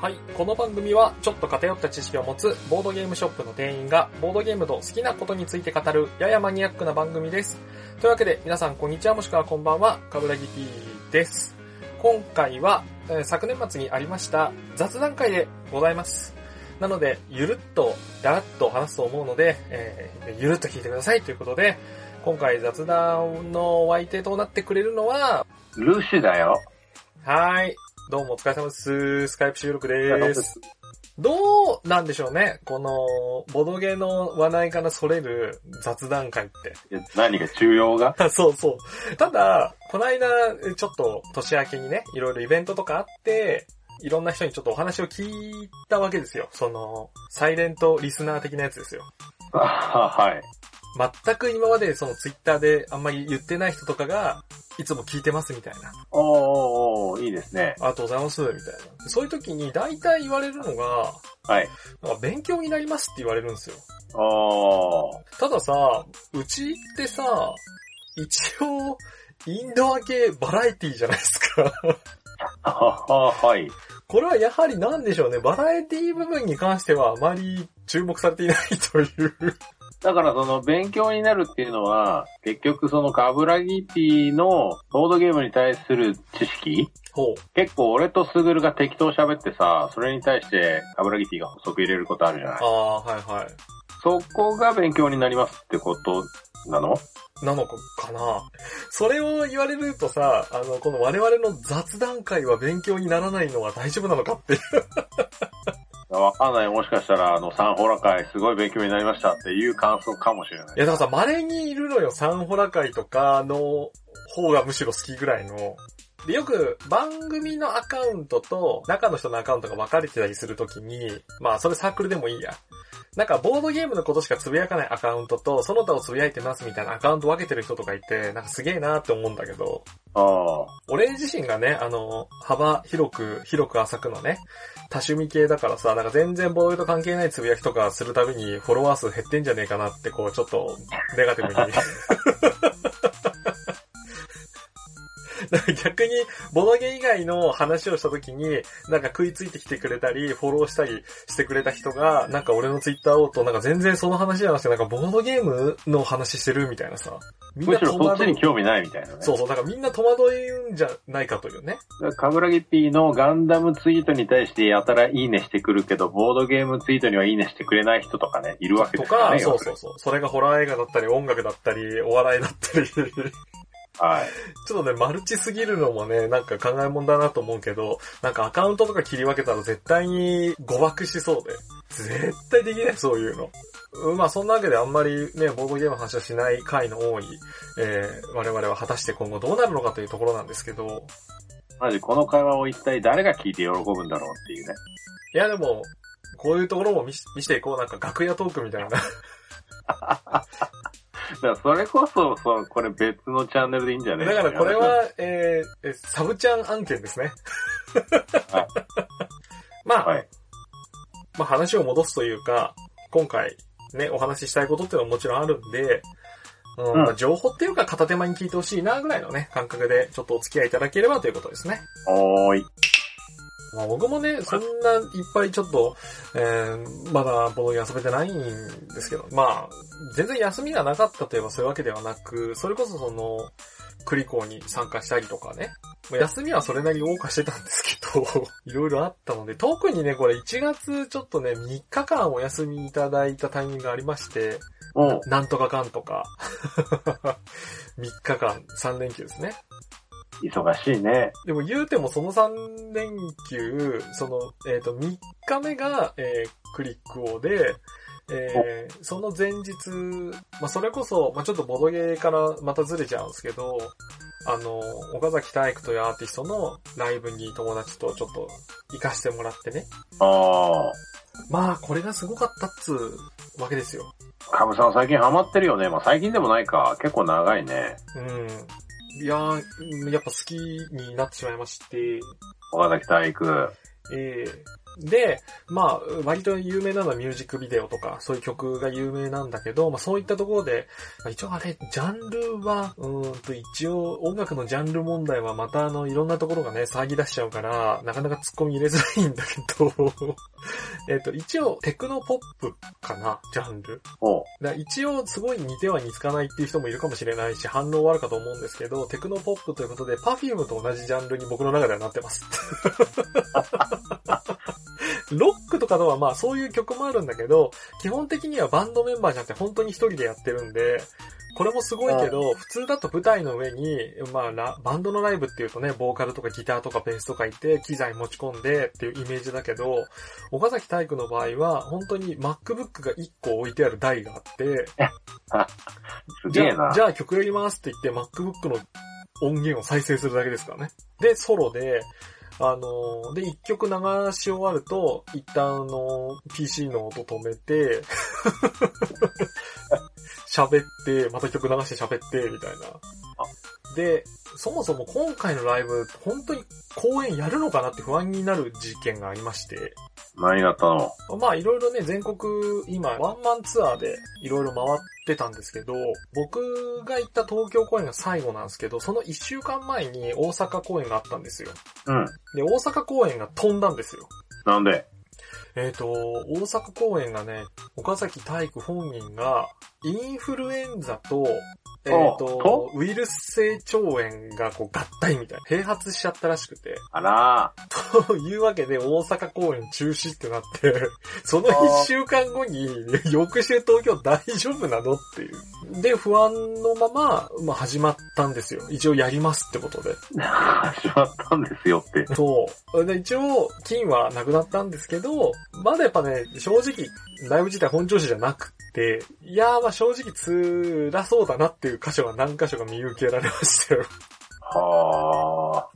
はい。この番組は、ちょっと偏った知識を持つボードゲームショップの店員が、ボードゲームの好きなことについて語る、ややマニアックな番組です。というわけで、皆さん、こんにちは、もしくはこんばんは、かぶらぎ P です。今回は、えー昨年末にありました、雑談会でございます。なので、ゆるっと、だらっと話すと思うので、えーゆるっと聞いてくださいということで、今回雑談のお相手となってくれるのは、ルシだよ。はーい。どうもお疲れ様です。スカイプ収録です。どうなんでしょうねこの、ボドゲの話題からそれる雑談会って。何が中央が？そうそう。ただ、この間、ちょっと年明けにね、いろいろイベントとかあって、いろんな人にちょっとお話を聞いたわけですよ。その、サイレントリスナー的なやつですよ。あはい。全く今までそのツイッターであんまり言ってない人とかが、いつも聞いてますみたいな。おーおいいですね。ありがとうございます、みたいな。そういう時に大体言われるのが、はい。なんか勉強になりますって言われるんですよ。おー。たださ、うちってさ、一応、インドア系バラエティじゃないですか。はい。これはやはりなんでしょうね。バラエティ部分に関してはあまり注目されていないという。だからその勉強になるっていうのは、結局そのカブラギティのボードゲームに対する知識？結構俺とスグルが適当喋ってさ、それに対してカブラギティが補足入れることあるじゃない？ああ、はいはい。そこが勉強になりますってことなの？なのかかな？それを言われるとさ、あの、この我々の雑談会は勉強にならないのは大丈夫なのかっていう。わかんない。もしかしたら、あの、サンホラ会すごい勉強になりましたっていう感想かもしれない。いや、だからさ、稀にいるのよ、サンホラ会とかの方がむしろ好きぐらいの。で、よく番組のアカウントと中の人のアカウントが分かれてたりするときに、まあ、それサークルでもいいや。なんか、ボードゲームのことしかつぶやかないアカウントと、その他をつぶやいてますみたいなアカウント分けてる人とかいて、なんかすげえなって思うんだけど、ああ。俺自身がね、あの、幅広く、広く浅くのね、多趣味系だからさ、なんか全然ボードゲームと関係ないつぶやきとかするたびにフォロワー数減ってんじゃねえかなって、こう、ちょっと、ネガティブに。か 逆に、ボドゲ以外の話をした時に、なんか食いついてきてくれたり、フォローしたりしてくれた人が、なんか俺のツイッターをと、なんか全然その話じゃなくて、なんかボードゲームの話してるみたいなさ。みんむしろそっちに興味ないみたいなね。そうそう、だからみんな戸惑うんじゃないかというね。カブラギティのガンダムツイートに対してやたらいいねしてくるけど、ボードゲームツイートにはいいねしてくれない人とかね、いるわけとか、ですからね。そうそうそう。それがホラー映画だったり、音楽だったり、お笑いだったり。はい。ちょっとね、マルチすぎるのもね、なんか考えもんだなと思うけど、なんかアカウントとか切り分けたら絶対に誤爆しそうで。絶対できない、そういうの。うんまあそんなわけであんまりね、ボードゲームの話をしない回の多い、えー、我々は果たして今後どうなるのかというところなんですけど、マジこの会話を一体誰が聞いて喜ぶんだろうっていうね。いやでも、こういうところも見し見していこう、なんか楽屋トークみたいな。だそれこそ、そう、これ別のチャンネルでいいんじゃね？だからこれ、は、えー、えサブちゃん案件ですね。はいまあ、はい。まあ話を戻すというか、今回ね、お話ししたいことっていうのはもちろんあるんで、うんうんまあ情報っていうか片手間に聞いてほしいなぐらいのね、感覚でちょっとお付き合いいただければということですね。おーい。まあ僕もね、そんないっぱいちょっと、えー、まだボードゲーム遊べてないんですけど、まあ、全然休みがなかったといえばそういうわけではなく、それこそその、クリコーに参加したりとかね。まあ休みはそれなりに謳歌してたんですけど、いろいろあったので、特にね、これ1月ちょっとね、3日間お休みいただいたタイミングがありまして、うん。なんとかかんとか、3日間、3連休ですね。忙しいね。でも言うてもその3連休、その、えっ、と、3日目が、えークリック王で、えーその前日、まあ、それこそ、まあ、ちょっとボドゲーからまたずれちゃうんですけど、あの、岡崎体育というアーティストのライブに友達とちょっと行かしてもらってね。あまあ、これがすごかったっつうわけですよ。あ。カブさん最近ハマってるよね。まあ最近でもないか。結構長いね。うん。いやー、やっぱ好きになってしまいまして、岡崎体育。えで、まあ、割と有名なのはミュージックビデオとか、そういう曲が有名なんだけど、まあそういったところで、一応あれ、ジャンルは、うーんと一応音楽のジャンル問題はまたあの、いろんなところがね、騒ぎ出しちゃうから、なかなか突っ込み入れづらいんだけど、えっと、一応テクノポップかな、ジャンル。一応すごい似ては似つかないっていう人もいるかもしれないし、反応はあるかと思うんですけど、テクノポップということで、Perfume と同じジャンルに僕の中ではなってます。ロックとかとはまあそういう曲もあるんだけど、基本的にはバンドメンバーじゃなくて本当に一人でやってるんで、これもすごいけど、普通だと舞台の上に、まあラ、バンドのライブっていうとね、ボーカルとかギターとかベースとかいて、機材持ち込んでっていうイメージだけど、岡崎体育の場合は、本当に MacBook が1個置いてある台があって、じゃあ、すげえなじ。ゃあ曲やりますって言って MacBook の音源を再生するだけですからね。で、ソロで、あので、一曲流し終わると、一旦あの PC の音止めて、喋って、また曲流して喋って、みたいな。で、そもそも今回のライブ、本当に公演やるのかなって不安になる事件がありまして、何があったの？まあいろいろね、全国、今、ワンマンツアーでいろいろ回ってたんですけど、僕が行った東京公演が最後なんですけど、その一週間前に大阪公演があったんですよ。うん。で、大阪公演が飛んだんですよ。なんで？えっ、と、大阪公演がね、岡崎体育本人が、インフルエンザと、えっ、おとと、ウイルス性腸炎がこう合体みたいな、併発しちゃったらしくて、あらというわけで大阪公演中止ってなって、その一週間後に、翌週東京大丈夫なのっていう。で、不安のまま、まあ始まったんですよ。一応やりますってことで。ー、始まったんですよって。そう。で、一応、金はなくなったんですけど、まだやっぱね、正直、ライブ自体本調子じゃなくて、いやーまあ正直辛そうだなっていう箇所が何箇所か見受けられましたよ。は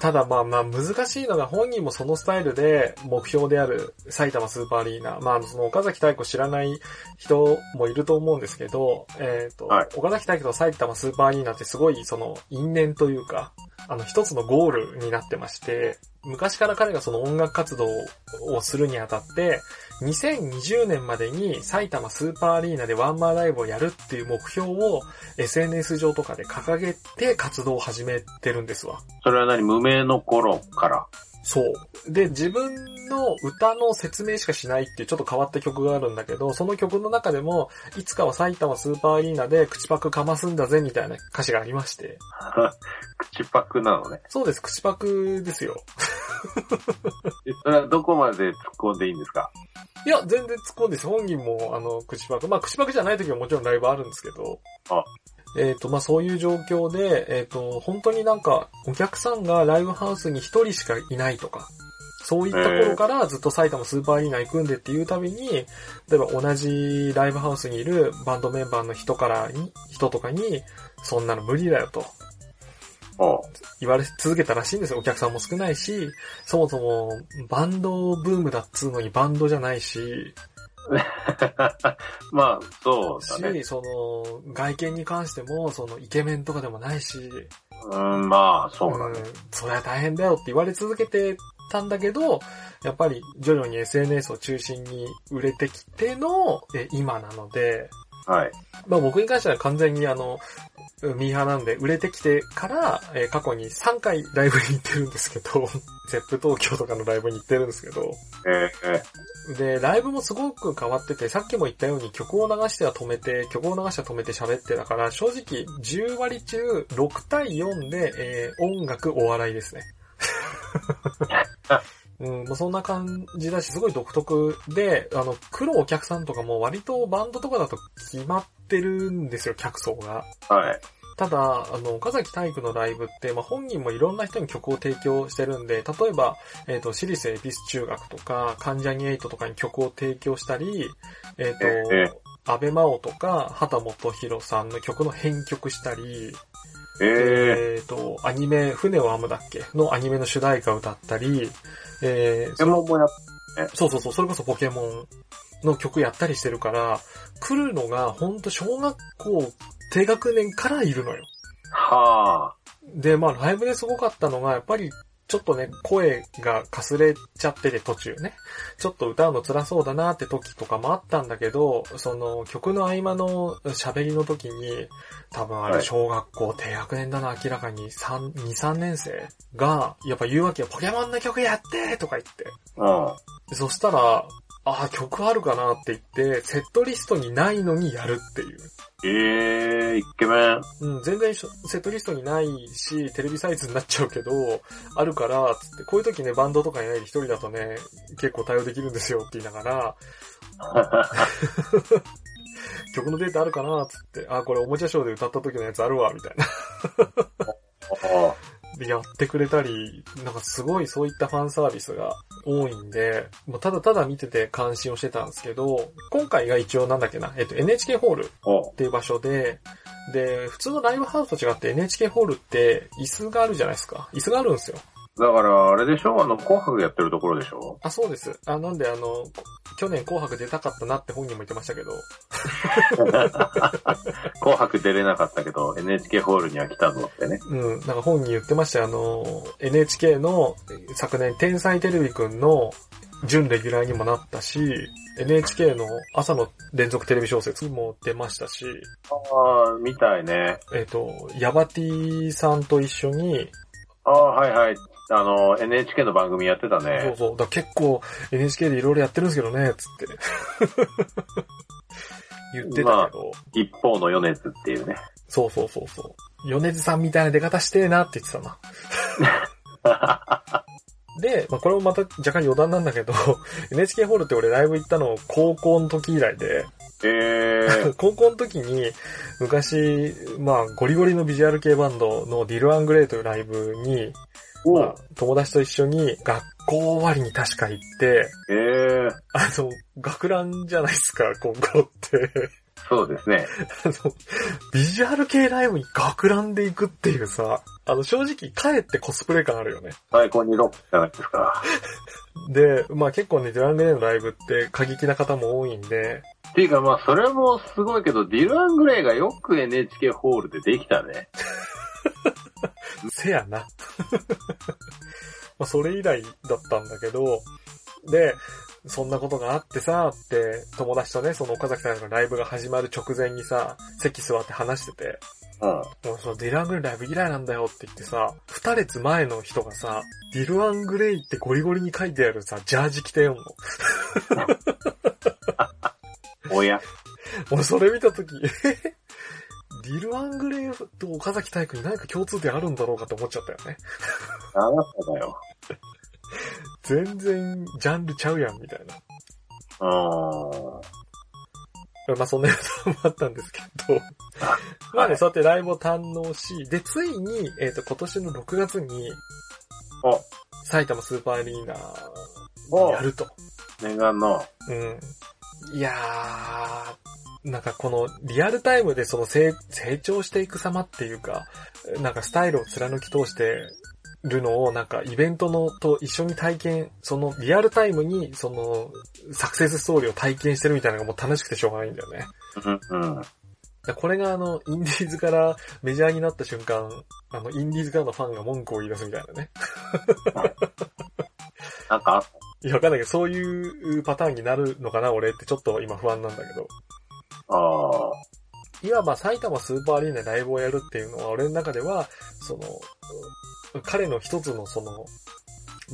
ただまあまあ難しいのが本人もそのスタイルで目標である埼玉スーパーアリーナ。まあその岡崎太鼓知らない人もいると思うんですけど、えっ、と、はい岡崎太鼓と埼玉スーパーアリーナってすごいその因縁というか、あの一つのゴールになってまして、昔から彼がその音楽活動をするにあたって、2020年までに埼玉スーパーアリーナでワンマンライブをやるっていう目標を SNS 上とかで掲げて活動を始めてるんですわ。ー。それは何？無名の頃から。そう。で、自分の歌の説明しかしないっていうちょっと変わった曲があるんだけど、その曲の中でも、いつかは埼玉スーパーアリーナで口パクかますんだぜみたいな歌詞がありまして。口パクなのね。そうです、口パクですよ。えそれはどこまで突っ込んでいいんですか？いや、全然突っ込んでです。本人も、あの、口パク。まあ、口パクじゃない時はもちろんライブあるんですけど。あえっ、と、まあ、そういう状況で、えっ、と、本当になんか、お客さんがライブハウスに一人しかいないとか、そういった頃からずっと埼玉スーパーアリーナ行くんでっていうたびに、例えば同じライブハウスにいるバンドメンバーの人からに、人とかに、そんなの無理だよと言われ続けたらしいんですよ。お客さんも少ないし、そもそもバンドブームだっつうのにバンドじゃないし、まあ、そうだね。し、その、外見に関しても、その、イケメンとかでもないし、うん、まあ、そうだんね。、それは大変だよって言われ続けてたんだけど、やっぱり徐々に SNS を中心に売れてきての、え今なので、はい。まあ僕に関しては完全にあの、ミーハーなんで売れてきてから、えー過去に3回ライブに行ってるんですけど、ゼップ東京とかのライブに行ってるんですけど、えー、で、ライブもすごく変わってて、さっきも言ったように曲を流しては止めて、曲を流しては止めて喋ってだから、正直10割中6対4で、えー音楽お笑いですね。うん、もうそんな感じだし、すごい独特で、あの、来るお客さんとかも割とバンドとかだと決まってるんですよ、客層が。はい。ただ、あの、岡崎体育のライブって、まあ、本人もいろんな人に曲を提供してるんで、例えば、えっ、と、私立恵比寿中学とか、関ジャニエイトとかに曲を提供したり、えっ、と、ええ安倍真央とか、畑本博さんの曲の編曲したり、ええっ、と、アニメ、船を編むだっけ？のアニメの主題歌を歌ったり、えーー、でももうやっそうそうそう、それこそポケモンの曲やったりしてるから、来るのがほんと小学校低学年からいるのよ。はあ。で、まあライブですごかったのが、やっぱりちょっとね、声がかすれちゃってて途中ね。ちょっと歌うの辛そうだなって時とかもあったんだけど、その曲の合間の喋りの時に、多分あれ小学校低学年だな、明らかに3、2、3年生が、やっぱ言うわけよ、ポケモンの曲やってとか言って。うん。そしたら、ああ、曲あるかなって言って、セットリストにないのにやるっていう。ええー、イケメン。うん、全然セットリストにないし、テレビサイズになっちゃうけど、あるから、つって、こういう時ね、バンドとかいないで一人だとね、結構対応できるんですよって言いながら、曲のデータあるかなつって、あ、これおもちゃショーで歌った時のやつあるわ、みたいな。あでやってくれたり、なんかすごいそういったファンサービスが多いんで、もうただただ見てて関心をしてたんですけど、今回が一応なんだっけな、えっと NHK ホールおっていう場所で、で、普通のライブハウスと違って NHK ホールって椅子があるじゃないですか。椅子があるんですよ。だから、あれでしょ？あの、紅白やってるところでしょ？あ、そうです。あ、なんであの、去年紅白出たかったなって本人も言ってましたけど、紅白出れなかったけど、NHK ホールには来たぞってね。うん、なんか本人言ってましたよあの、NHK の昨年天才テレビくんの準レギュラーにもなったし、NHK の朝の連続テレビ小説にも出ましたし、ああ、みたいね。えっ、と、ヤバティさんと一緒に、ああ、はいはい。あの、NHK の番組やってたそうね。そう、だ結構 NHK でいろいろやってるんですけどね、つって。言ってたけど、一方の米津っていうね。そうそうそうそう。米津さんみたいな出方してえなって言ってたな。で、まあ、これもまた若干余談なんだけど、NHK ホールって俺ライブ行ったの高校の時以来で、ええー、高校の時に昔、まあゴリゴリのビジュアル系バンドのディル・アングレイというライブに、まあ、友達と一緒に学校終わりに確か行って、ええー、あの、学ランじゃないですか、高校って。そうですね。あの、ビジュアル系ライブに学ランで行くっていうさ、あの、正直、かえってコスプレ感あるよね。最高にロックじゃないですか。で、まあ結構ね、デュラングレイのライブって過激な方も多いんで、っていうかまあ、それもすごいけど、ディル・アングレイがよく NHK ホールでできたね。せやな。まあそれ以来だったんだけど、で、そんなことがあってさ、って、友達とね、その岡崎さんのライブが始まる直前にさ、席座って話してて、うん。もうそのディル・アングレイライブ嫌いなんだよって言ってさ、二列前の人がさ、ディル・アングレイってゴリゴリに書いてあるさ、ジャージ着てよんの。おや。俺それ見たとき、えディル・アングレイと岡崎体育に何か共通点あるんだろうかって思っちゃったよね。あなただよ。全然ジャンルちゃうやんみたいな。うーん。まあそんなこともあったんですけど。まあね、そうやってライブを堪能し、で、ついに、えっ、と、今年の6月に、お、埼玉スーパーアリーナおやると。念願の。うん。いやー、なんかこのリアルタイムでその成成長していく様っていうか、なんかスタイルを貫き通してるのをなんかイベントのと一緒に体験、そのリアルタイムにそのサクセスストーリーを体験してるみたいなのがもう楽しくてしょうがないんだよね。うん、うん。だこれがあの、インディーズからメジャーになった瞬間、あの、インディーズからのファンが文句を言い出すみたいなね。なんか、いや、わかんないけど、そういうパターンになるのかな、俺ってちょっと今不安なんだけど。ああ、いわば埼玉スーパーアリーナでライブをやるっていうのは、俺の中では、その、うん彼の一つのその、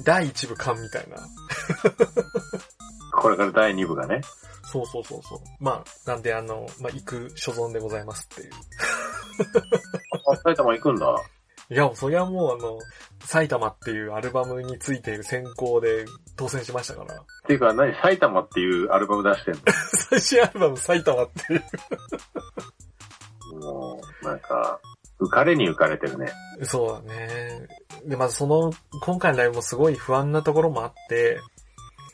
第一部感みたいな。これから第2部がね。そうそうそうそう。まあ、なんであの、まあ、行く所存でございますっていう。あ、埼玉行くんだ。いや、そりゃもうあの、埼玉っていうアルバムについている選考で当選しましたから。っていうか、何？埼玉っていうアルバム出してん 最新アルバム埼玉っていう。のもう、なんか、浮かれに浮かれてるね。そうだね。で、まずその、今回のライブもすごい不安なところもあって、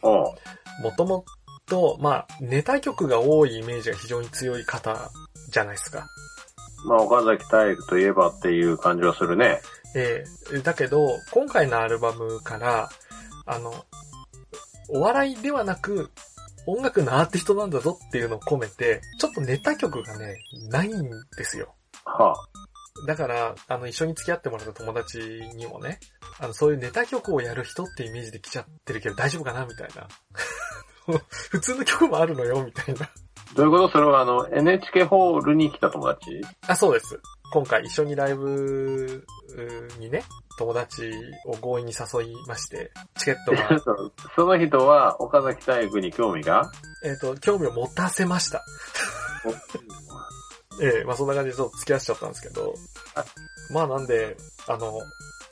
もともと、まあ、ネタ曲が多いイメージが非常に強い方じゃないですか。まあ、岡崎体育といえばっていう感じはするね。ええだけど、今回のアルバムから、あの、お笑いではなく、音楽のアーティストなんだぞっていうのを込めて、ちょっとネタ曲がね、ないんですよ。はだから、あの、一緒に付き合ってもらった友達にもね、あの、そういうネタ曲をやる人ってイメージで来ちゃってるけど大丈夫かなみたいな。普通の曲もあるのよ、みたいな。どういうこと？それはあの、NHK ホールに来た友達？あ、そうです。今回一緒にライブにね、友達を強引に誘いまして、チケットが、その人は岡崎体育に興味が？えっと、興味を持たせました。ええまあそんな感じでちょっと付き合わせちゃったんですけどあ、まあなんで、あの、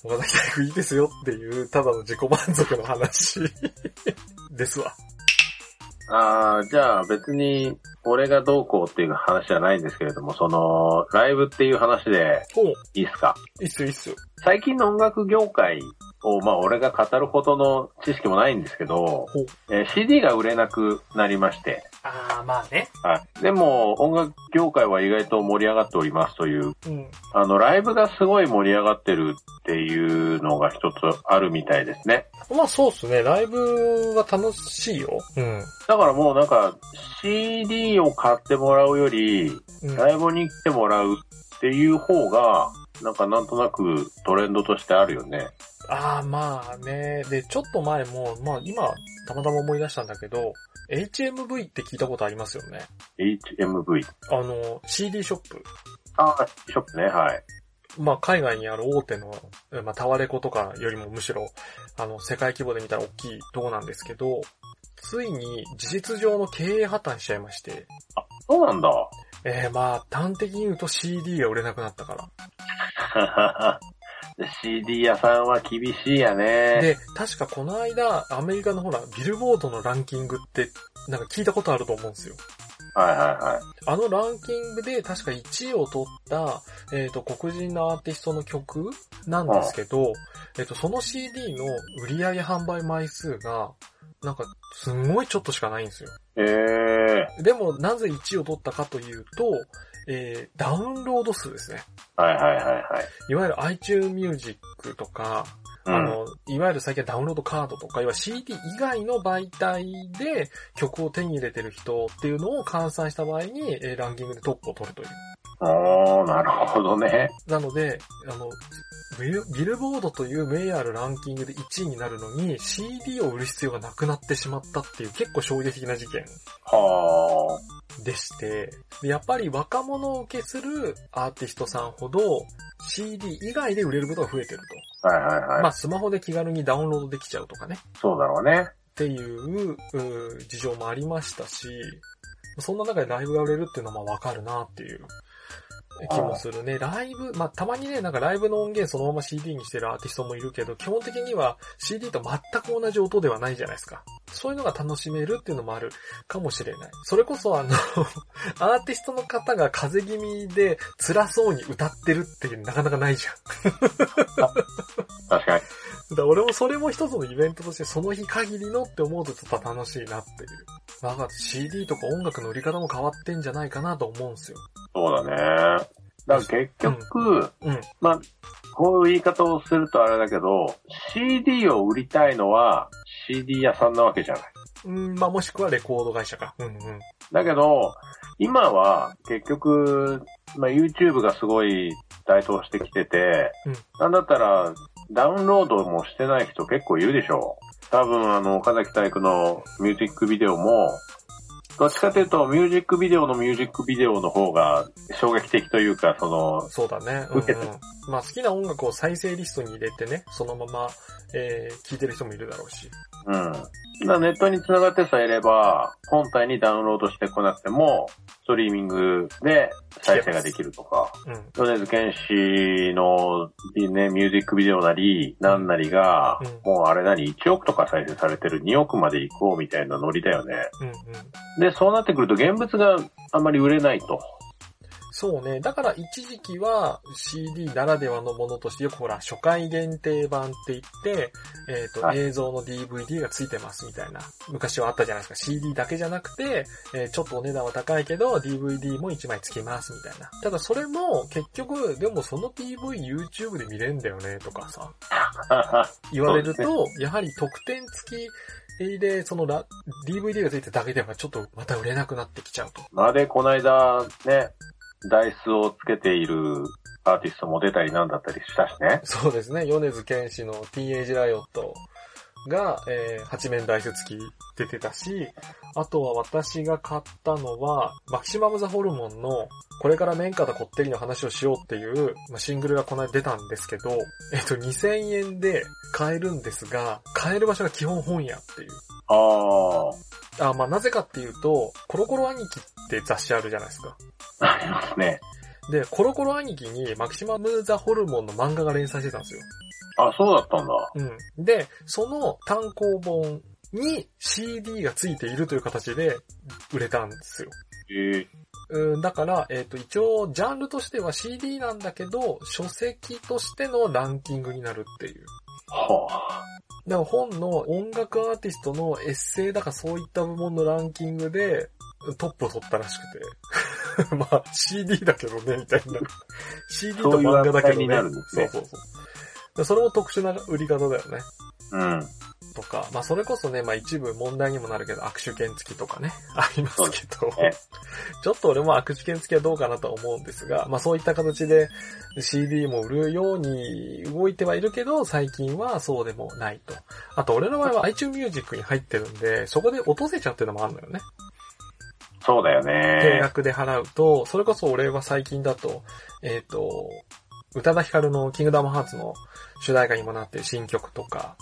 岡崎大学いいですよっていう、ただの自己満足の話 ですわ。ああ、じゃあ別に、俺がどうこうっていう話じゃないんですけれども、その、ライブっていう話でおいいっすか？いいっすよいいっすよ。最近の音楽業界を、まあ俺が語るほどの知識もないんですけど。えー CD が売れなくなりまして、ああ、まあね。はい。でも音楽業界は意外と盛り上がっておりますという、うん。あの、ライブがすごい盛り上がってるっていうのが一つあるみたいですね。まあそうっすね。ライブは楽しいよ。うん。だからもうなんか CD を買ってもらうより、うん、ライブに来てもらうっていう方が、なんかなんとなくトレンドとしてあるよね。ああ、まあね。で、ちょっと前も、まあ今、たまたま思い出したんだけど、HMV って聞いたことありますよね？HMV。あの、CD ショップ。ああ、ショップね、はい。まあ海外にある大手の、えまあタワレコとかよりもむしろ、あの、世界規模で見たら大きいとこなんですけど、ついに事実上の経営破綻しちゃいまして、そうなんだ。えー、まあ端的に言うと CD が売れなくなったから。CD 屋さんは厳しいやね。で、確かこの間、アメリカのほら、ビルボードのランキングって、なんか聞いたことあると思うんですよ。はいはいはい。あのランキングで確か1位を取った、えっ、と、黒人のアーティストの曲なんですけど、えっ、と、その CD の売上販売枚数が、なんか、すんごいちょっとしかないんですよ。ええでも、なぜ1位を取ったかというと、えー、ダウンロード数ですね。はいはいはいはい。いわゆる iTunes Music とか、うん、あの、いわゆる最近はダウンロードカードとか、いわゆる CD 以外の媒体で曲を手に入れてる人っていうのを換算した場合に、えーランキングでトップを取るという。おー、なるほどね。なので、あの、ビルビルボードという名誉あるランキングで1位になるのに CD を売る必要がなくなってしまったっていう結構衝撃的な事件はでして、でやっぱり若者を受けするアーティストさんほど CD 以外で売れることが増えてるー。はいはいと。はい。まあスマホで気軽にダウンロードできちゃうとかね。そうだろうね。っていう事情もありましたし、そんな中でライブが売れるっていうのはまあわかるなっていう気もするね。ライブ、まあたまにね、なんかライブの音源そのまま CD にしてるアーティストもいるけど、基本的には CD と全く同じ音ではないじゃないですか。そういうのが楽しめるっていうのもあるかもしれない。それこそあの、アーティストの方が風邪気味で辛そうに歌ってるっていうなかなかないじゃん。確かに。だから俺もそれも一つのイベントとしてその日限りのって思うとちょっと楽しいなっていう。なんか CD とか音楽の売り方も変わってんじゃないかなと思うんですよ。そうだね。だから結局、うん。まあ、こういう言い方をするとあれだけど、CD を売りたいのは CD 屋さんなわけじゃない。うん、まあもしくはレコード会社か。うんうん。だけど、今は結局、まあ、YouTube がすごい台頭してきてて、うんなんだったらダウンロードもしてない人結構いるでしょう。多分あの、岡崎体育のミュージックビデオも、どっちかというとミュージックビデオのミュージックビデオの方が衝撃的というか、その、そうだね。うん、うん。まあ好きな音楽を再生リストに入れてね、そのまま、えー、聴いてる人もいるだろうし。うん。ネットに繋がってさえいれば、本体にダウンロードしてこなくても、ストリーミングで再生ができるとか。うん。米津玄師の、ね、ミュージックビデオなり、なんなりが、うんもうあれ何、1億とか再生されてる2億まで行こうみたいなノリだよね。うんうん。で、そうなってくると現物があんまり売れないと。そうね。だから一時期は CD ならではのものとしてよくほら、初回限定版って言って、えっ、と、はい映像の DVD がついてますみたいな。昔はあったじゃないですか。CD だけじゃなくて、えーちょっとお値段は高いけど、DVD も1枚つきますみたいな。ただそれも結局、でもその PV YouTube で見れんだよねとかさ、言われると、やはり特典付きで、そのラ DVD がついてるだけではちょっとまた売れなくなってきちゃうと。まで、この間、ね、ダイスをつけているアーティストも出たりなんだったりしたしね。そうですね、米津玄師のティーンエイジライオットが、えー、八面大説記出てたし、あとは私が買ったのは、マキシマムザホルモンの、これから綿花とこってりの話をしようっていう、まあ、シングルがこの間出たんですけど、えっと、2000円で買えるんですが、買える場所が基本本屋っていう。ああ、まあ、なぜかっていうと、コロコロ兄貴って雑誌あるじゃないですか。あ、ありますね。で、コロコロ兄貴にマキシマムザホルモンの漫画が連載してたんですよ。あ、そうだったんだ。うん。で、その単行本に CD が付いているという形で売れたんですよ。ええうん、だから、えっ、と、一応、ジャンルとしては CD なんだけど、書籍としてのランキングになるっていう。はだから本の音楽アーティストのエッセイだからそういった部門のランキングでトップを取ったらしくて。まあ CD だけどね、みたいな。CD と漫画だけどそういう扱いにね。なるんですねそうそうそうで。それも特殊な売り方だよね。あ。うん。とか、まあそれこそね、まあ一部問題にもなるけど握手券付きとかね、ありますけど、ね ちょっと俺も握手券付きはどうかなとは思うんですが、まあそういった形で CD も売るように動いてはいるけど、最近はそうでもないと。あと俺の場合は iTunes Music に入ってるんで、そこで落とせちゃってるのもあるのよね。そうだよ定ね。額で払うと、それこそ俺は最近だと、えっ、と、宇多田ヒカルのキングダムハーツの主題歌にもなってる新曲とか、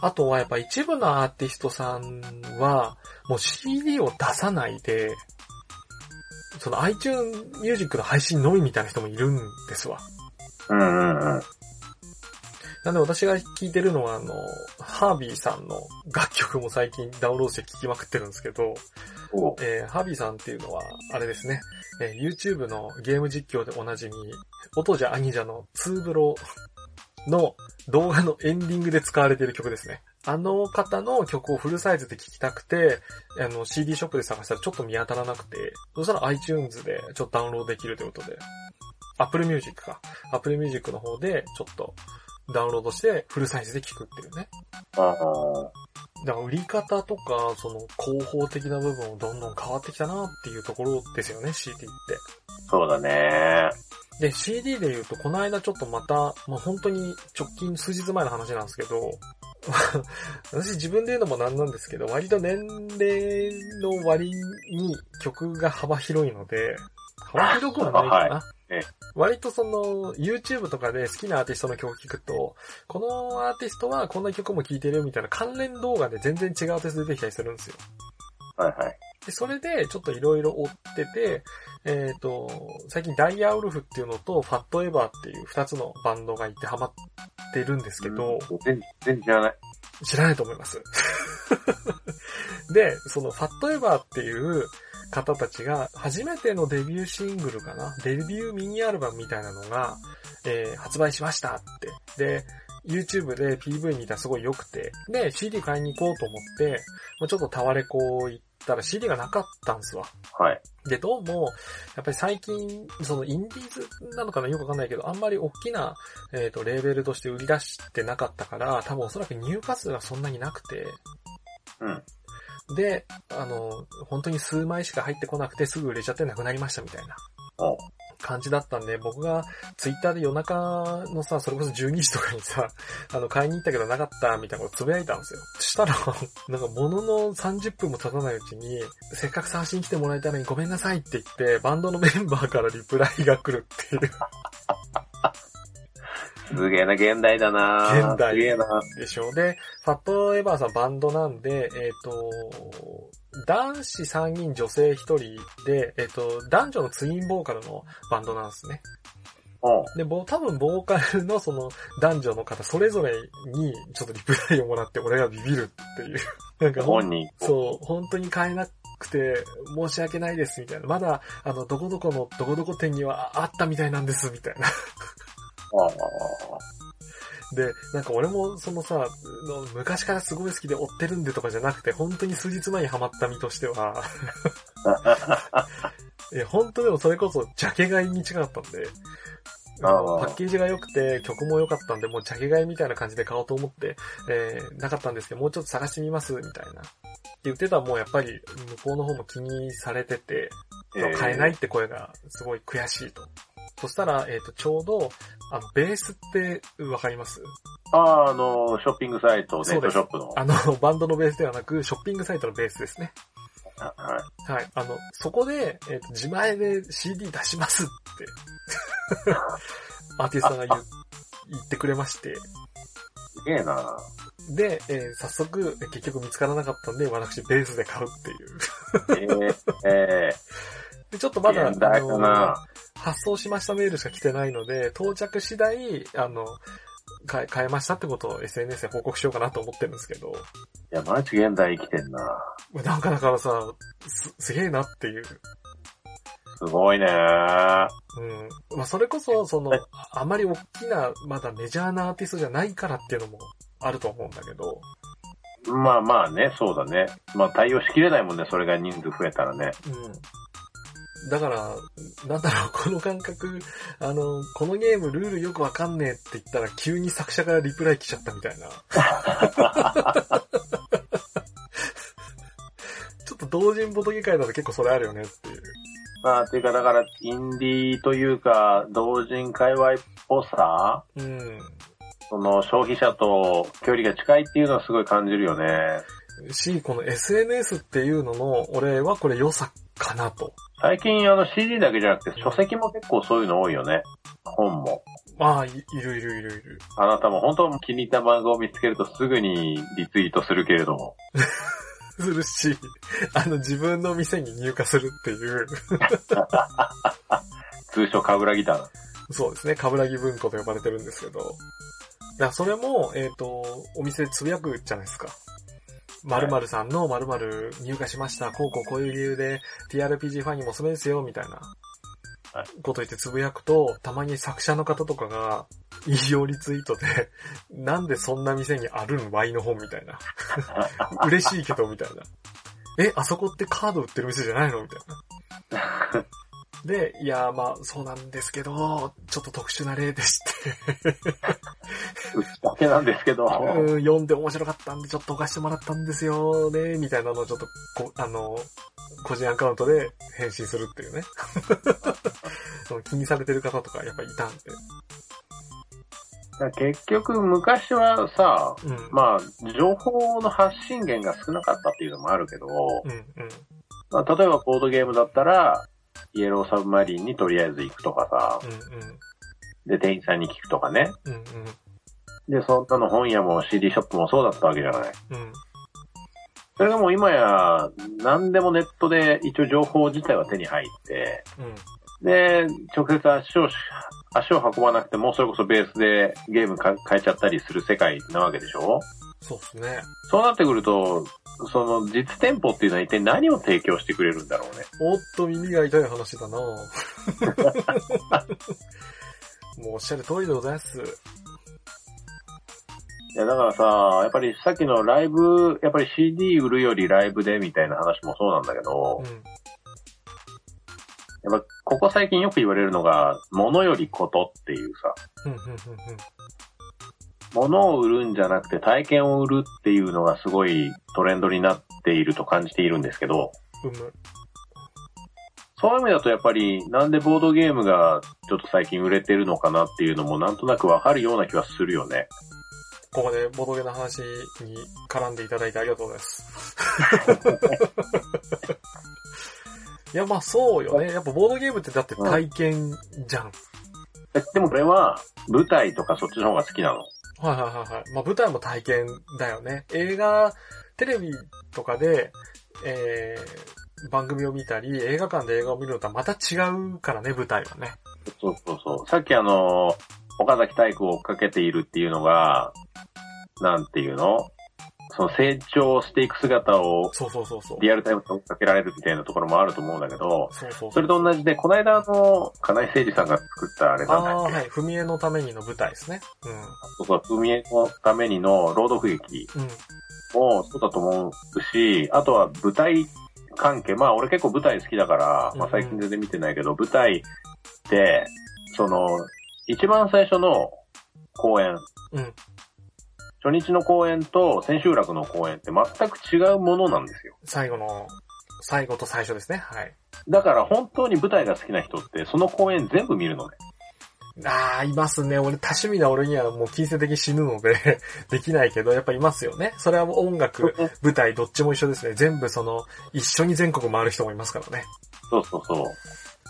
あとはやっぱ一部のアーティストさんは、もう CD を出さないで、その iTunes Music の配信のみみたいな人もいるんですわ。うんうんうん。なんで私が聴いてるのはあの、ハービーさんの楽曲も最近ダウンロードして聴きまくってるんですけど、えーハービーさんっていうのは、あれですね、えー YouTube のゲーム実況でおなじみ、音じゃ兄じゃのツーブロの動画のエンディングで使われている曲ですね。あの方の曲をフルサイズで聴きたくて、あの CD ショップで探したらちょっと見当たらなくて、そしたら iTunes でちょっとダウンロードできるということで、Apple Music か。Apple Music の方でちょっとダウンロードしてフルサイズで聴くっていうね。ああ。だから売り方とか、その広報的な部分もどんどん変わってきたなっていうところですよね、CD って。そうだね。で、CD で言うと、この間ちょっとまた、まあ、本当に直近数日前の話なんですけど、私自分で言うのもなんなんですけど、割と年齢の割に曲が幅広いので、幅広くはないかな。はいええ割とその、YouTube とかで好きなアーティストの曲聴くと、このアーティストはこんな曲も聴いてるみたいな関連動画で全然違うアーティスト出てきたりするんですよ。はいはい。で、それでちょっといろいろ追ってて、えっ、と、最近ダイヤウルフっていうのとファットエバーっていう二つのバンドがいてハマってるんですけど、全全然知らない。知らないと思います。で、そのファットエバーっていう方たちが初めてのデビューシングルかな？デビューミニアルバムみたいなのが、えー発売しましたって。で、YouTube で PV 見たらすごい良くて、で、CD 買いに行こうと思って、ちょっとタワレコ行ったら CD がなかったんですわ。はい。で、どうも、やっぱり最近、そのインディーズなのかなよくわかんないけど、あんまり大きな、えっ、と、レーベルとして売り出してなかったから、多分おそらく入荷数がそんなになくて、うん。で、あの、本当に数枚しか入ってこなくてすぐ売れちゃってなくなりましたみたいな感じだったんで、僕がツイッターで夜中のさ、それこそ12時とかにさ、あの、買いに行ったけどなかったみたいなことつぶやいたんですよ。そしたら、なんか物の30分も経たないうちに、せっかく探しに来てもらえたのにごめんなさいって言って、バンドのメンバーからリプライが来るっていう。すげえな、現代だな現代すげえな。でしょ？で、ファットエバーさんバンドなんで、えっ、と、男子3人女性1人で、えっ、と、男女のツインボーカルのバンドなんですね。で、ぼ多分ボーカルのその男女の方それぞれにちょっとリプライをもらって俺がビビるっていう。なんか本人。そう、本当に買えなくて申し訳ないですみたいな。まだ、あの、どこどこのどこどこ店にはあったみたいなんですみたいな。ああで、なんか俺もそのさ、の昔からすごい好きで追ってるんでとかじゃなくて、本当に数日前にハマった身としては、いや、本当でもそれこそジャケ買いに近かったんで、パッケージが良くて曲も良かったんで、もうジャケ買いみたいな感じで買おうと思って、えー、なかったんですけど、もうちょっと探してみます、みたいな。って言ってたらもうやっぱり向こうの方も気にされてて、買えないって声がすごい悔しいと。そしたら、えっ、と、ちょうど、あの、ベースってわかります？ああ、あの、ショッピングサイト、ネットショップの。あの、バンドのベースではなく、ショッピングサイトのベースですね。はい。はい。あの、そこで、えっ、と、自前で CD 出しますって、アーティストが言う言ってくれまして、すげえなで、えー早速、え結局見つからなかったんで、私ベースで買うっていう。えええで、ちょっとまだ、現代だな発送しましたメールしか来てないので、到着次第、あの、変え、変えましたってことを SNS で報告しようかなと思ってるんですけど、いや、マジ現代生きてんななんかだからさ、す、すげえなっていう。すごいねうん。まあ、それこそ、その、あまり大きな、まだメジャーなアーティストじゃないからっていうのもあると思うんだけど、まあまあね、そうだね。まあ対応しきれないもんね、それが人数増えたらね。うん。だから、なんだろう、この感覚、あの、このゲームルールよくわかんねえって言ったら急に作者からリプライ来ちゃったみたいな。ちょっと同人ボトゲ界だと結構それあるよねっていう。まあ、ていうかだから、インディーというか、同人界隈っぽさうん。その消費者と距離が近いっていうのはすごい感じるよね。し、この SNS っていうのの、俺はこれ良さかなと。最近あの CD だけじゃなくて書籍も結構そういうの多いよね。本も。ああ、いいるいるいるいる。あなたも本当気に入った漫画を見つけるとすぐにリツイートするけれども。するし、あの自分の店に入荷するっていう。通称カグラギターだ。そうですね、カブラギ文庫と呼ばれてるんですけど。だからそれも、えっ、と、お店でつぶやくじゃないですか。〇〇さんの〇〇入荷しました。こうこうこういう理由で TRPG ファンにもおすすめですよ、みたいなはこと言ってつぶやくと、たまに作者の方とかが、引用リツイートで、なんでそんな店にあるん ?Y の本みたいな。嬉しいけど、みたいな。え、あそこってカード売ってる店じゃないの？みたいな。で、いや、まあ、そうなんですけど、ちょっと特殊な例でして、うちだけなんですけど。うん読んで面白かったんで、ちょっと置かしてもらったんですよね、みたいなのをちょっと、こあの、個人アカウントで返信するっていうね。気にされてる方とかやっぱいたんで。結局昔はさ、うん。まあ、情報の発信源が少なかったっていうのもあるけど、うん、うん。まあ、例えばボードゲームだったら、イエローサブマリンにとりあえず行くとかさ、うん、で、店員さんに聞くとかね。うん。うん、で、そんなの本屋も CD ショップもそうだったわけじゃない。うん。うん。それがもう今や、何でもネットで一応情報自体は手に入って、うん。で、直接足をし、足を運ばなくても、それこそベースでゲームか変えちゃったりする世界なわけでしょそうっすね。そうなってくると、その実店舗っていうのは一体何を提供してくれるんだろうね。おっと耳が痛い話だな もうおっしゃる通りでございます。いや、だからさ、やっぱりさっきのライブ、やっぱり CD 売るよりライブでみたいな話もそうなんだけどう、ん。やっぱここ最近よく言われるのが、物よりことっていうさ、うん、うん、うん、うん。物を売るんじゃなくて体験を売るっていうのがすごいトレンドになっていると感じているんですけど、うむ。そういう意味だとやっぱりなんでボードゲームがちょっと最近売れてるのかなっていうのもなんとなくわかるような気はするよね。ここでボドゲの話に絡んでいただいてありがとうございます。いや、まあそうよね。やっぱボードゲームってだって体験じゃん。えでもこれは舞台とかそっちの方が好きなの？はいはいはいはい。まあ舞台も体験だよね。映画、テレビとかで、えー、番組を見たり、映画館で映画を見るのとはまた違うからね、舞台はね。そうそうそう。さっきあの、岡崎体育を追っかけているっていうのが、なんていうの？その成長していく姿をそうそうそうそう。リアルタイムで追っかけられるみたいなところもあると思うんだけど、そうそうそれと同じで、この間あの、金井誠二さんが作ったあれなんだああー、っけ、はい。踏み絵のためにの舞台ですね。そうそう、踏み絵のためにの朗読劇うん。うん。もそうだと思うし、あとは舞台関係、まあ俺結構舞台好きだから、まあ最近全然見てないけど、舞台って、その、一番最初の公演、うん。初日の公演と千秋楽の公演って全く違うものなんですよ。最後の、最後と最初ですね。はい。だから本当に舞台が好きな人って、その公演全部見るのね。ああ、いますね。俺、多趣味な俺にはもう金銭的に死ぬので、できないけど、やっぱいますよね。それはもう音楽、舞台、どっちも一緒ですね。全部その、一緒に全国回る人もいますからね。そうそうそう。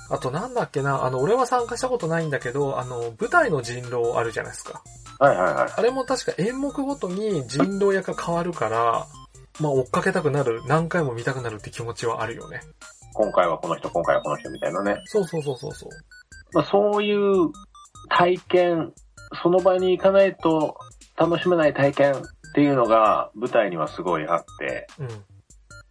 あとなんだっけな、あの、俺は参加したことないんだけど、あの、舞台の人狼あるじゃないですか。はいはいはい。あれも確か演目ごとに人狼役が変わるから、まあ追っかけたくなる、何回も見たくなるって気持ちはあるよね。今回はこの人、今回はこの人みたいなね。そうそうそうそうそう。まあ、そういう体験、その場に行かないと楽しめない体験っていうのが舞台にはすごいあって、うん。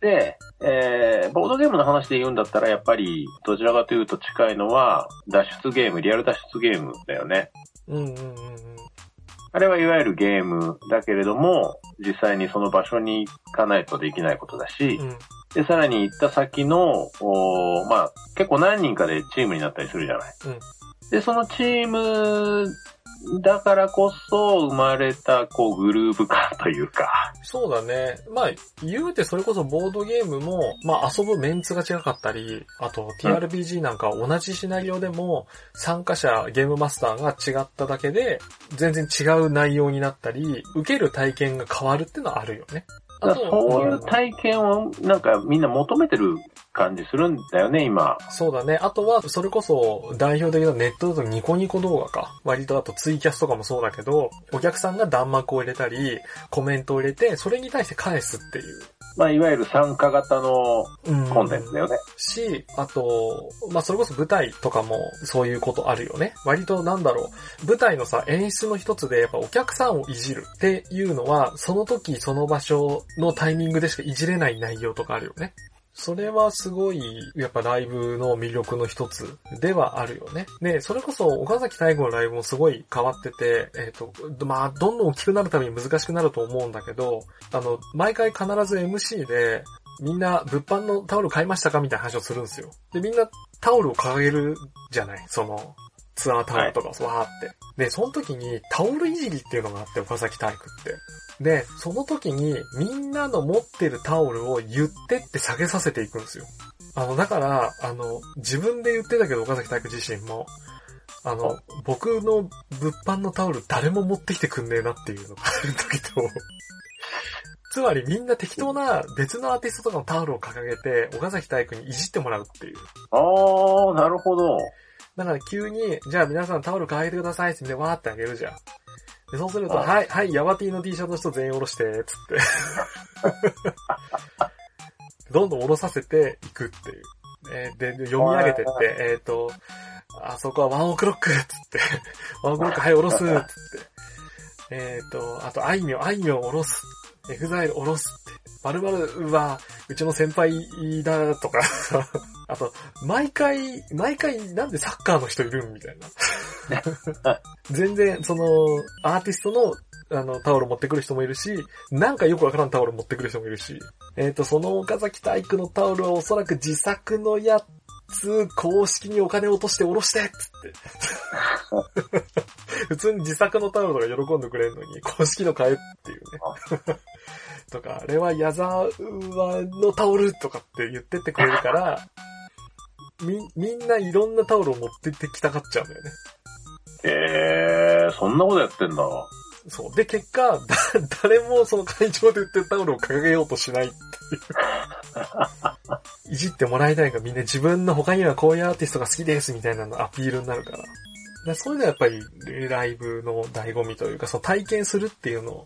で、えー、ボードゲームの話で言うんだったらやっぱりどちらかというと近いのは脱出ゲーム、リアル脱出ゲームだよね。うんうんうんうん。あれはいわゆるゲームだけれども、実際にその場所に行かないとできないことだし、うん。で、さらに行った先の、まあ、結構何人かでチームになったりするじゃない。うんで、そのチームだからこそ生まれた、こう、グルーヴ感というか、そうだね。まあ、言うてそれこそボードゲームも、まあ遊ぶメンツが違かったり、あと TRPG なんかは同じシナリオでも参加者、ゲームマスターが違っただけで、全然違う内容になったり、受ける体験が変わるってのはあるよね。だからそういう体験をなんかみんな求めてる感じするんだよね、今。そうだね。あとは、それこそ代表的なネットだとニコニコ動画か。割とあとツイキャスとかもそうだけど、お客さんが弾幕を入れたり、コメントを入れて、それに対して返すっていう。まあ、いわゆる参加型のうんコンテンツだよね。し、あと、まあ、それこそ舞台とかもそういうことあるよね。割となんだろう、舞台のさ、演出の一つでやっぱお客さんをいじるっていうのは、その時その場所のタイミングでしかいじれない内容とかあるよね。それはすごい、やっぱライブの魅力の一つではあるよね。で、それこそ岡崎大吾のライブもすごい変わってて、えっ、と、まあ、どんどん大きくなるために難しくなると思うんだけど、あの、毎回必ず MC で、みんな物販のタオル買いましたか？みたいな話をするんですよ。で、みんなタオルを掲げるじゃない？その、ツアータオルとかわーって。で、その時にタオルいじりっていうのがあって、岡崎体育って。で、その時にみんなの持ってるタオルを言ってって下げさせていくんですよ。あの、だから、あの、自分で言ってたけど、岡崎体育自身も、あの、僕の物販のタオル誰も持ってきてくんねえなっていうのがある時と、つまりみんな適当な別のアーティストとかのタオルを掲げて、岡崎体育にいじってもらうっていう。あー、なるほど。だから急に、じゃあ皆さんタオル変えてくださいってみんなわーってあげるじゃん。でそうすると、あはい、はい、ヤバティの T シャツの人全員下ろして、つって。どんどん下ろさせていくっていう。えーで、で読み上げてって、えっ、と、あそこは ONE OK ROCK っつって、 ONE OK ROCK はい下ろすっつって。えっ、と、あと、あいみょん、あいみょん下ろす。エグザイル下ろすって。まるまるは、うちの先輩だとか。あと、毎回、毎回なんでサッカーの人いるんみたいな。全然、その、アーティストの、あの、タオル持ってくる人もいるし、なんかよくわからんタオル持ってくる人もいるし、えっ、と、その岡崎体育のタオルはおそらく自作のやつ、公式にお金落として下ろしてっつって。普通に自作のタオルとか喜んでくれるのに、公式の買えっていうね。とか、あれは矢沢のタオルとかって言ってってくれるから、み、みんないろんなタオルを持ってってきたがっちゃうんだよね。えー、そんなことやってんだ。そう。で、結果、だ、誰もその会場で売ってるタオルを掲げようとしないっていう。いじってもらいたいからみんな自分の他にはこういうアーティストが好きですみたいなのアピールになるから。でそういうのはやっぱりライブの醍醐味というか、その体験するっていうの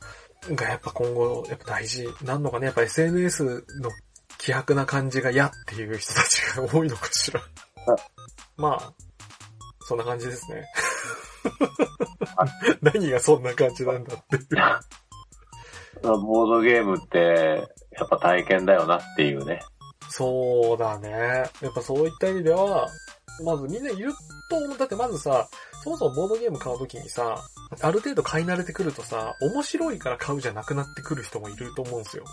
がやっぱ今後やっぱ大事なんのかね。やっぱ SNS の希薄な感じが嫌っていう人たちが多いのかしら。まあ、そんな感じですね。何がそんな感じなんだっていう。ボードゲームって、やっぱ体験だよなっていうね。そうだね。やっぱそういった意味では、まずみんないると思う。だってまずさ、そもそもボードゲーム買うときにさ、ある程度買い慣れてくるとさ、面白いから買うじゃなくなってくる人もいると思うんですよ。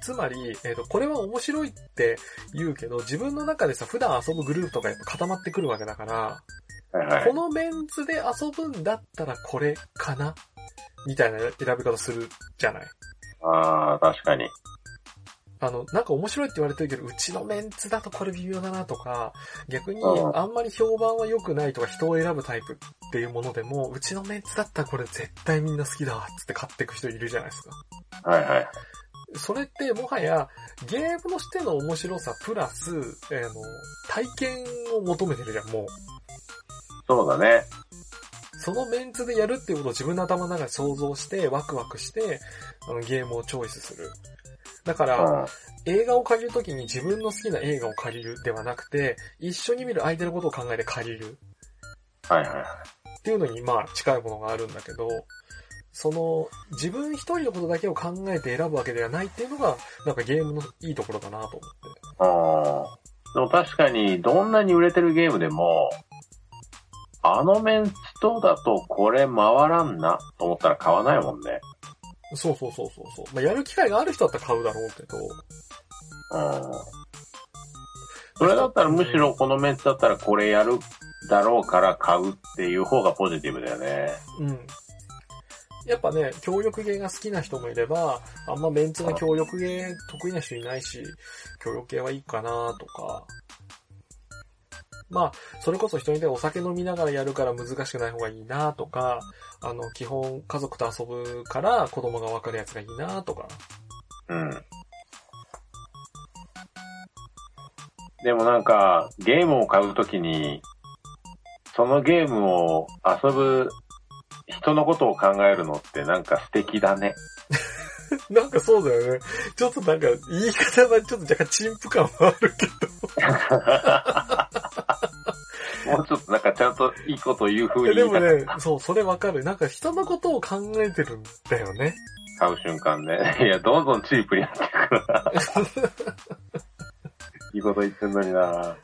つまり、えっ、と、これは面白いって言うけど、自分の中でさ、普段遊ぶグループとかやっぱ固まってくるわけだから、はいはいこ。のメンツで遊ぶんだったらこれかなみたいな選び方するじゃない。ああ、確かに。あの、なんか面白いって言われてるけど、うちのメンツだとこれ微妙だなとか、逆にうんあんまり評判は良くないとか人を選ぶタイプっていうものでも、うちのメンツだったらこれ絶対みんな好きだわっつって買っていく人いるじゃないですか。はいはい。それってもはやゲームとしての面白さプラス、えーの、体験を求めてるじゃん、もう。そうだね。そのメンツでやるっていうことを自分の頭の中で想像して、ワクワクして、あのゲームをチョイスする。だから、うん。映画を借りるときに自分の好きな映画を借りるではなくて、一緒に見る相手のことを考えて借りるはいはいはい。っていうのに、まあ、近いものがあるんだけど、その、自分一人のことだけを考えて選ぶわけではないっていうのが、なんかゲームのいいところだなと思って。ああ。でも確かに、どんなに売れてるゲームでも、あのメンツとだとこれ回らんなと思ったら買わないもんね。そうそうそうそうそう。まあ、やる機会がある人だったら買うだろうけど、うん。それだったらむしろこのメンツだったらこれやるだろうから買うっていう方がポジティブだよね。うん。やっぱね、協力ゲーが好きな人もいれば、あんまメンツが協力ゲー得意な人いないし、協力系はいいかなとか。まあ、それこそ人にでお酒飲みながらやるから難しくない方がいいなとか、あの、基本家族と遊ぶから子供がわかるやつがいいなとか。うん。でもなんか、ゲームを買うときに、そのゲームを遊ぶ人のことを考えるのってなんか素敵だね。なんかそうだよね。ちょっとなんか、言い方はちょっと若干陳腐感はあるけど。もうちょっとなんかちゃんといいこと言う風にでも言いたかっね、そう、それわかる。なんか人のことを考えてるんだよね。買う瞬間ね。いや、どんどんチープになっていくな。いいこと言ってんのになな、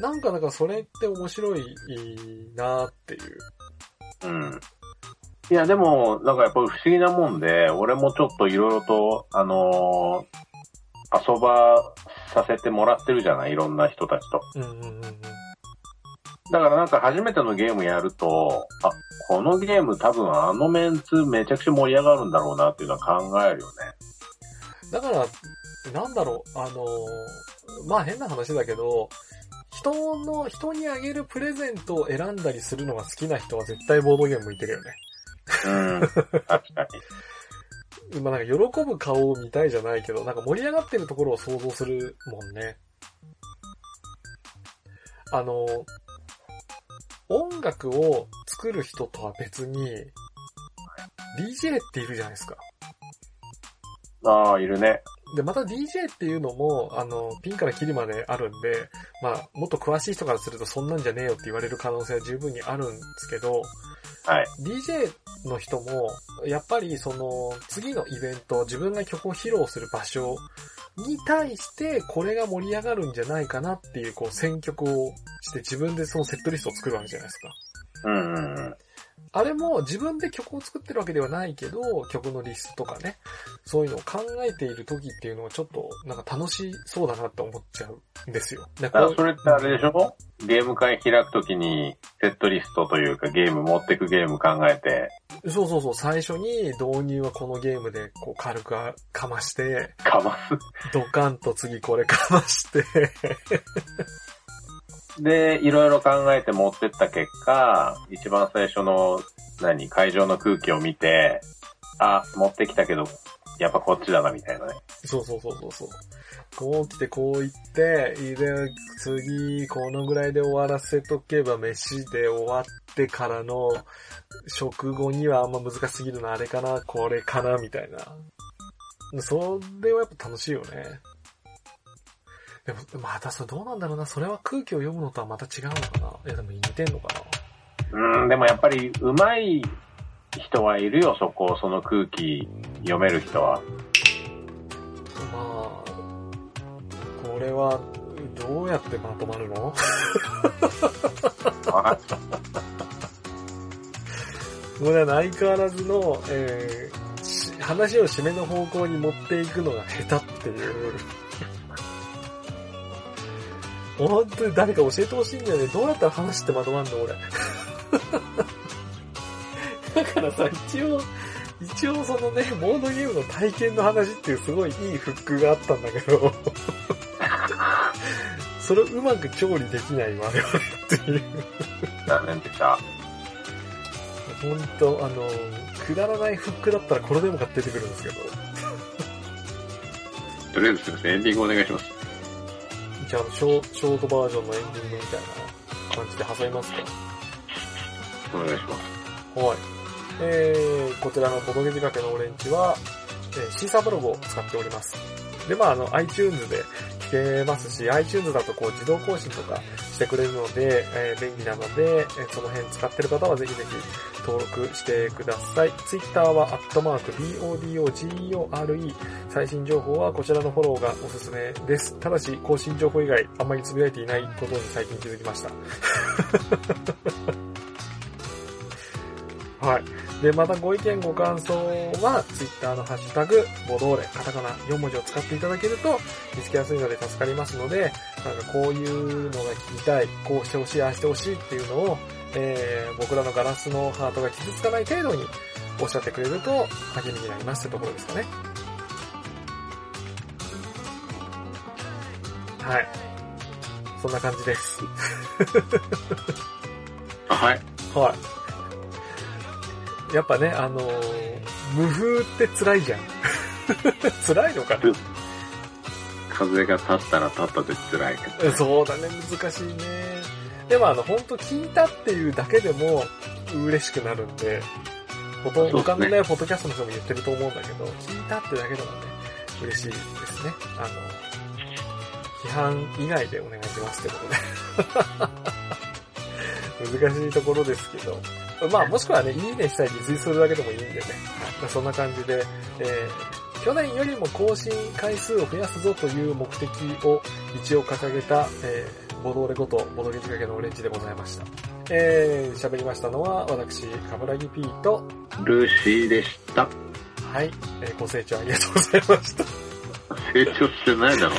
なんかだからそれって面白いなっていう。うん。いや、でも、なんかやっぱり不思議なもんで、俺もちょっといろいろと、あのー遊ばさせてもらってるじゃない？いろんな人たちと。うんうん。だからなんか初めてのゲームやると、あ、このゲーム多分あのメンツめちゃくちゃ盛り上がるんだろうなっていうのは考えるよね。だから、なんだろう、あのーまあ変な話だけど、人の、人にあげるプレゼントを選んだりするのが好きな人は絶対ボードゲーム向いてるよね。うん。確かに。今なんか喜ぶ顔を見たいじゃないけど、なんか盛り上がってるところを想像するもんね。あの、音楽を作る人とは別に、DJ っているじゃないですか。ああ、いるね。で、また DJ っていうのも、あの、ピンからキリまであるんで、まあ、もっと詳しい人からするとそんなんじゃねえよって言われる可能性は十分にあるんですけど、はい。DJ の人も、やっぱりその、次のイベント、自分が曲を披露する場所に対して、これが盛り上がるんじゃないかなっていう、こう、選曲をして自分でそのセットリストを作るわけじゃないですか。うんうんうん。あれも自分で曲を作ってるわけではないけど、曲のリストとかね、そういうのを考えている時っていうのはちょっと、なんか楽しそうだなって思っちゃうんですよ。でだからそれってあれでしょ？ゲーム会開くときにセットリストというかゲーム持ってくゲーム考えて、そうそうそう、最初に導入はこのゲームでこう軽くかまして、かます。ドカンと次これかまして、で、いろいろ考えて持ってった結果、一番最初の、何、会場の空気を見て、あ、持ってきたけど、やっぱこっちだな、みたいなね。そうそうそうそうそう。こう来てこう行って、で、次このぐらいで終わらせとけば飯で終わってからの食後にはあんま難しすぎるな、あれかな、これかな、みたいな。それはやっぱ楽しいよね。でも、またそれどうなんだろうな。それは空気を読むのとはまた違うのかないやでも似てんのかなうん、でもやっぱり、上手い人はいるよ、そこ、その空気読める人は。まあ、これはどうやってまとまるの？あ これは相変わらずの、えーし話を締めの方向に持っていくのが下手っていう。本当に誰か教えてほしいんだよね。どうやったら話ってまとまんの俺。だからさ、一応、一応そのね、ボードゲームの体験の話っていうすごいいいフックがあったんだけど、それをうまく調理できない我々っていう。残念でした。ほんと、あの、くだらないフックだったらこれでも買って出てくるんですけど。とりあえずすみません、エンディングお願いします。じゃあ、ショーショートバージョンのエンディングみたいな感じで挟みますか？お願いします。はい。えー、こちらのボドゲ仕掛けのオレンジは、えー、シーサーブログを使っております。で、まあ、あの、iTunes で聞けますし、iTunes だとこう自動更新とかしてくれるので、えー便利なので、えーその辺使ってる方はぜひぜひ登録してください。Twitter は、アットマーク、BODOGEORE。最新情報はこちらのフォローがおすすめです。ただし、更新情報以外、あんまりつぶやいていないことに最近気づきました。はい。で、またご意見ご感想は、Twitter のハッシュタグ、ボドーレ、カタカナ4文字を使っていただけると見つけやすいので助かりますので、なんかこういうのが聞きたい、こうしてほしい、ああしてほしいっていうのを、えー、僕らのガラスのハートが傷つかない程度におっしゃってくれると励みになりますってところですかね。はい。そんな感じです。あはい。はい。やっぱね、あのー無風って辛いじゃん。辛いのかな？風が立ったら立ったで辛いけど。そうだね、難しいね。でもあの、本当聞いたっていうだけでも嬉しくなるんで、ほとんど、他のね、ポッドキャストの人も言ってると思うんだけど、聞いたってだけでもね、嬉しいですね。あの、批判以外でお願いしますってことで。難しいところですけど。まあ、もしくはね、いいねしたりリツイートするだけでもいいんでね。まあそんな感じで、えー、去年よりも更新回数を増やすぞという目的を一応掲げた、えー、ボドーレこと、ボドゲ仕掛けのオレンジでございました。えー、喋りましたのは、私、カブラギ P と、ルーシーでした。はい、えーご清聴ありがとうございました。成長してないだろ。